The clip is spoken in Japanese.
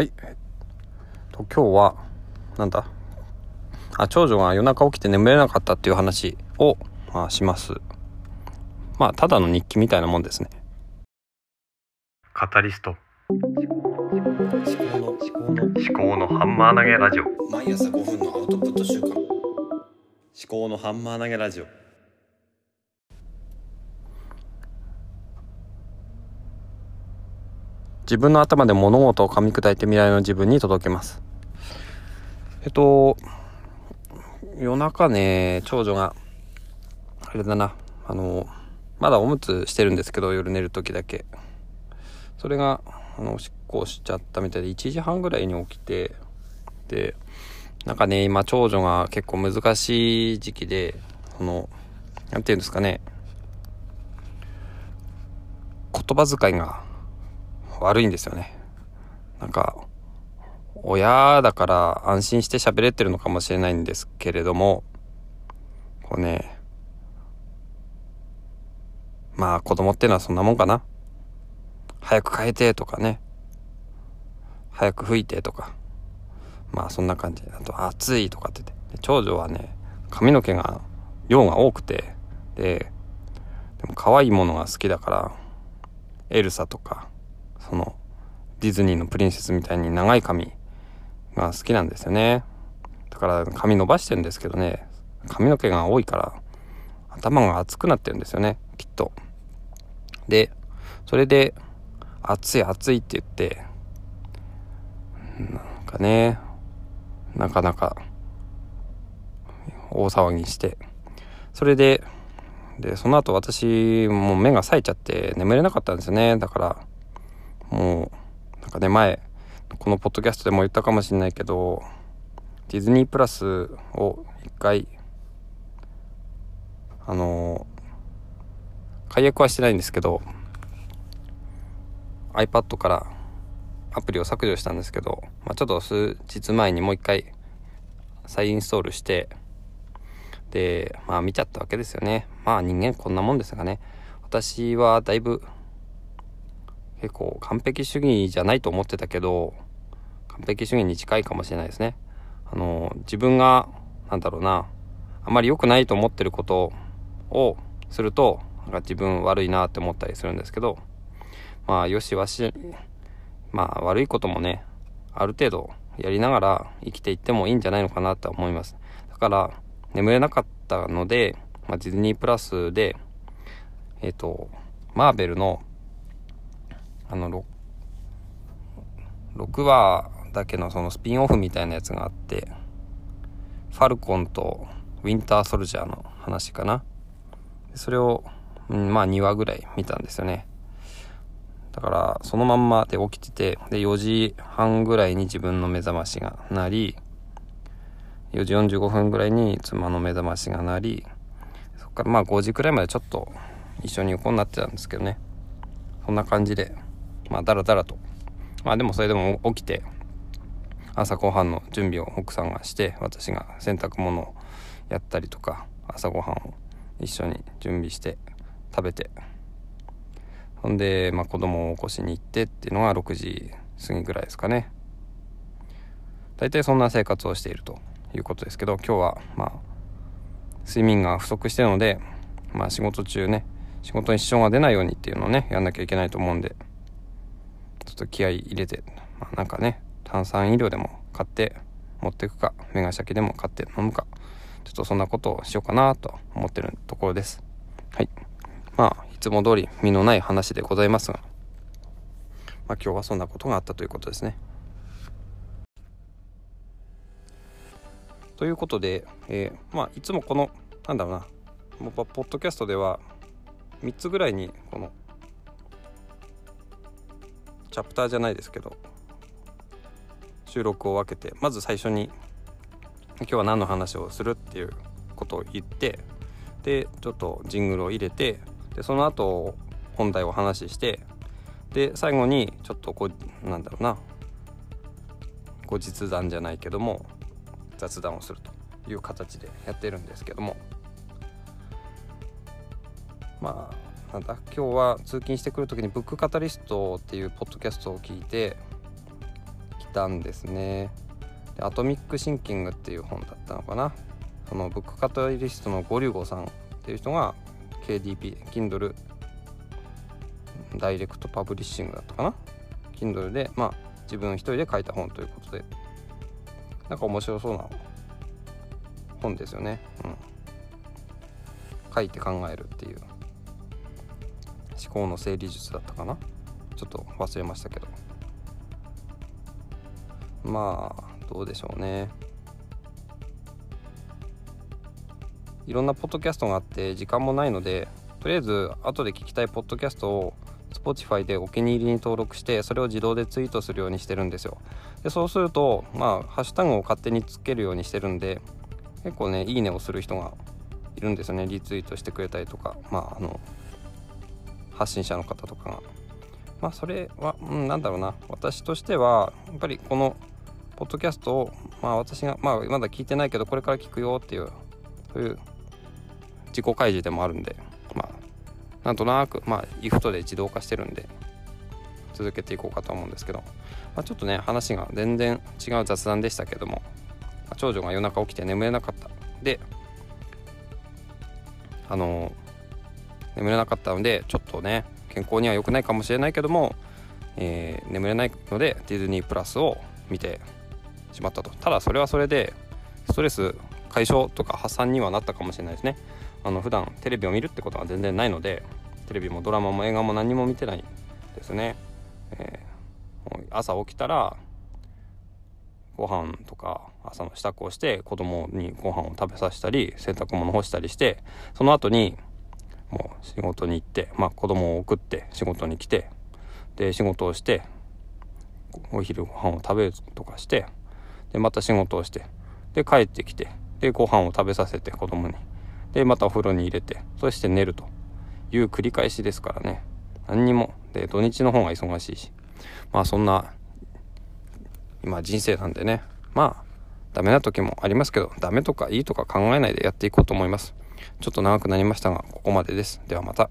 はい。えっと、今日は、なんだ？あ、長女が夜中起きて眠れなかったっていう話を、まあ、します。まあ、ただの日記みたいなもんですね。カタリスト。思考の思考の思考のハンマー投げラジオ。毎朝5分のアウトプット週間思考のハンマー投げラジオ。自分の頭で物事を噛み砕いて未来の自分に届けます。えっと、夜中ね、長女が、あれだな、あの、まだおむつしてるんですけど、夜寝る時だけ。それが、あの、おしっこしちゃったみたいで、1時半ぐらいに起きて、で、なんかね、今、長女が結構難しい時期で、その、なんていうんですかね、言葉遣いが悪いんですよね。なんか、親だから安心して喋れてるのかもしれないんですけれども、こうね、まあ子供ってのはそんなもんかな。早く変えてとかね。早く吹いてとか。まあそんな感じ。あと暑いとかって言って。長女はね、髪の毛が量が多くて、で、でも可愛いものが好きだから、エルサとか、そのディズニーのプリンセスみたいに長い髪が好きなんですよね。だから髪伸ばしてるんですけどね。髪の毛が多いから頭が熱くなってるんですよね。きっと。でそれで暑い暑いって言ってなんかねなかなか大騒ぎして。それででその後私もう目が冴えちゃって眠れなかったんですよね。だからもうなんかね前このポッドキャストでも言ったかもしれないけどディズニープラスを一回あの解約はしてないんですけど iPad からアプリを削除したんですけど、まあ、ちょっと数日前にもう一回再インストールしてでまあ見ちゃったわけですよね。まあ人間こんなもんですがね。私はだいぶ結構完璧主義じゃないと思ってたけど完璧主義に近いかもしれないですね。あの自分がなんだろうなあまり良くないと思ってることをするとなんか自分悪いなって思ったりするんですけどまあよしわしまあ悪いこともねある程度やりながら生きていってもいいんじゃないのかなと思いますだから眠れなかったので、まあ、ディズニープラスでえっ、ー、とマーベルのあの 6, 6話だけのそのスピンオフみたいなやつがあってファルコンとウィンターソルジャーの話かな。それを、うん、まあ2話ぐらい見たんですよね。だからそのまんまで起きててで4時半ぐらいに自分の目覚ましが鳴り4時45分ぐらいに妻の目覚ましが鳴りそっからまあ5時くらいまでちょっと一緒に横になってたんですけどね。そんな感じでまあ、だらだらと。まあ、でもそれでも起きて、朝ごはんの準備を奥さんがして、私が洗濯物をやったりとか、朝ごはんを一緒に準備して食べて、ほんで、まあ、子供を起こしに行ってっていうのが6時過ぎぐらいですかね。大体そんな生活をしているということですけど、今日は、まあ、睡眠が不足してるので、まあ、仕事中ね、仕事に支障が出ないようにっていうのをね、やんなきゃいけないと思うんで、と気合い入れて、まあ、なんかね炭酸飲料でも買って持っていくかメガシャキでも買って飲むかちょっとそんなことをしようかなと思ってるところです。はい。まあいつも通り身のない話でございますがまあ今日はそんなことがあったということですね。ということで、えー、まあいつもこのなんだろうなポッドキャストでは3つぐらいにこのチャプターじゃないですけど収録を分けてまず最初に今日は何の話をするっていうことを言ってでちょっとジングルを入れてでその後本題を話してで最後にちょっとこうなんだろうな後日談じゃないけども雑談をするという形でやってるんですけども。まあなんだ今日は通勤してくる時にブックカタリストっていうポッドキャストを聞いて来たんですね。でアトミックシンキングっていう本だったのかな。そのブックカタリストのゴリュゴさんっていう人が KDP Kindle ダイレクトパブリッシングだったかな。Kindle でまあ自分一人で書いた本ということで。なんか面白そうな本ですよね。うん。書いて考えるっていう。思考の整理術だったかな？ちょっと忘れましたけど。まあどうでしょうね。いろんなポッドキャストがあって時間もないのでとりあえず後で聞きたいポッドキャストを Spotify でお気に入りに登録してそれを自動でツイートするようにしてるんですよ。でそうするとまあハッシュタグを勝手につけるようにしてるんで結構ねいいねをする人がいるんですよね。リツイートしてくれたりとか。まああの発信者の方とか。がまあそれは、うん、なんだろうな。私としてはやっぱりこのポッドキャストをまあ私がまあまだ聞いてないけどこれから聞くよっていうそういう自己開示でもあるんでまあなんとなくまあ IFT で自動化してるんで続けていこうかと思うんですけど、まあ、ちょっとね話が全然違う雑談でしたけども、ま、長女が夜中起きて眠れなかった。であの眠れなかったのでちょっとね健康には良くないかもしれないけども、えー、眠れないのでディズニープラスを見てしまったと。ただそれはそれでストレス解消とか発散にはなったかもしれないですね。あの普段テレビを見るってことは全然ないのでテレビもドラマも映画も何も見てないですね、えー、朝起きたらご飯とか朝の支度をして子供にご飯を食べさせたり洗濯物干したりしてその後にもう仕事に行ってまあ子供を送って仕事に来てで仕事をしてお昼ご飯を食べるとかしてでまた仕事をしてで帰ってきてでご飯を食べさせて子供に。でまたお風呂に入れてそして寝るという繰り返しですからね。何にもで土日の方が忙しいし。まあそんな今人生なんでね。まあダメな時もありますけどダメとかいいとか考えないでやっていこうと思います。ちょっと長くなりましたがここまでです。ではまた。